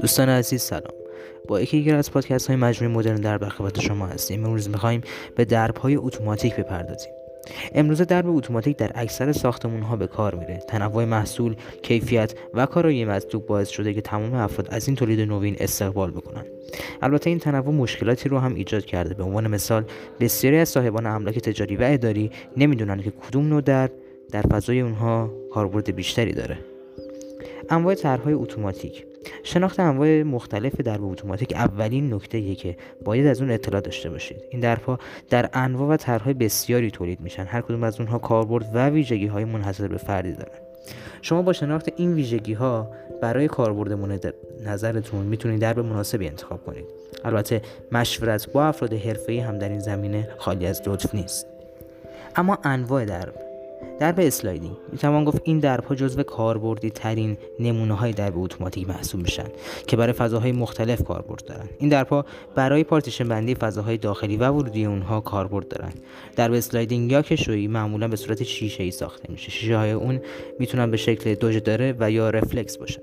دوستان عزیز سلام. با یکی دیگر از پادکست های مجموعه مدرن در برخبت شما هستیم. امروز می‌خواهیم به درب های اتوماتیک بپردازیم. امروز درب اتوماتیک در اکثر ساختمون ها به کار میره. تنوع محصول کیفیت و کارایی مطلوب باعث شده که تمام افراد از این تولید نوین استقبال بکنن. البته این تنوع مشکلاتی رو هم ایجاد کرده. به عنوان مثال بسیاری از صاحبان املاک تجاری و اداری نمی‌دونن که کدوم نوع درب در فضای اونها کاربرد بیشتری داره. انواع طرحهای اتوماتیک. شناخت انواع مختلف درب اتوماتیک اولین نکته که باید از اون اطلاع داشته باشید. این درپا در انواع و طرحهای بسیاری تولید میشن. هر کدوم از اونها کاربرد و ویژگی های منحصر به فردی دارن. شما با شناخت این ویژگی ها برای کاربرد نظرتون می‌تونید درب مناسبی انتخاب کنید. البته مشورت با افراد حرفه‌ای هم در این زمینه خالی از لطف نیست. اما انواع درب درب sliding. می‌توان گفت این دربها جزو کاربردی ترین نمونه های درب اتوماتیک محسوب میشن که برای فضاهای مختلف کاربرد دارن. این دربها برای پارتیشن بندی فضاهای داخلی و ورودی اونها کاربرد دارن. درب sliding یا کشویی معمولا به صورت شیشه ای ساخته میشه. شیشه های اون می‌تونن به شکل دوجداره و یا رفلکس باشن.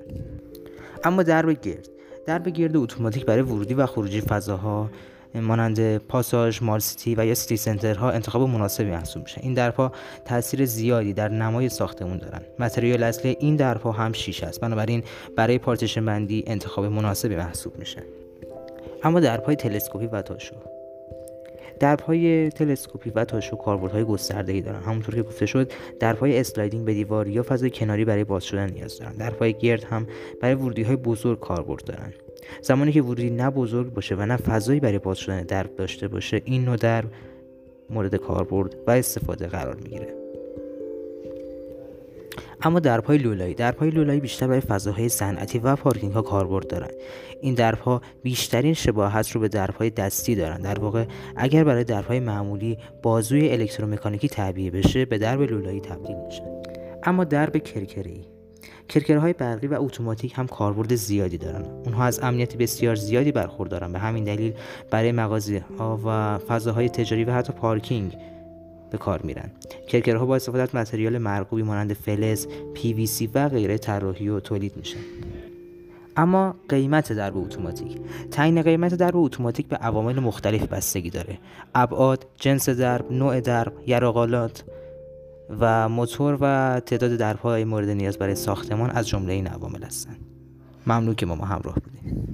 اما درب گرد. درب گرد اتوماتیک برای ورودی و خروجی فضاها مانند پاساژ mall city و یا city center ها انتخاب مناسبی محسوب میشه. این دربها تاثیر زیادی در نمای ساختمون دارن. متریال اصلی این دربها هم شیشه است. بنابراین برای پارتیشن بندی انتخاب مناسبی محسوب میشه. اما دربهای تلسکوپی و تاشو. دربهای تلسکوپی و تاشو کاربردهای گسترده‌ای دارن. همونطور که گفته شد دربهای sliding به دیوار یا فضای کناری برای باز شدن نیاز دارن. دربهای گرد هم برای ورودی های بزرگ کاربرد دارن. زمانی که ورودی نه بزرگ باشه و نه فضایی برای باز شدن درب داشته باشه این نوع درب مورد کاربرد و استفاده قرار می‌گیره. اما درپای لولایی درپای لولایی بیشتر برای فضاهای صنعتی و پارکینگ ها کاربرد دارند این درپها بیشترین شباهت رو به درپای دستی دارند در واقع اگر برای درپای معمولی بازوی الکترومکانیکی تعبیه بشه به درب لولایی تبدیل میشه. اما درب کرکری. کرکرهای برقی و اتوماتیک هم کاربرد زیادی دارن. اونها از امنیت بسیار زیادی برخوردارن. به همین دلیل برای مغازه ها و فضاهای تجاری و حتی پارکینگ به کار میرن. کرکرها با استفاده از متریال مرغوبی مانند فلز سی و غیره طراحی و تولید میشن اما قیمت درب اتوماتیک. تعیین قیمت درب اتوماتیک به عوامل مختلف بستگی داره. ابعاد جنس درب نوع درب یراقالات و موتور و تعداد درپای مورد نیاز برای ساختمان از جمله این عوامل هستند ممنون که ما, ما همراه بودیم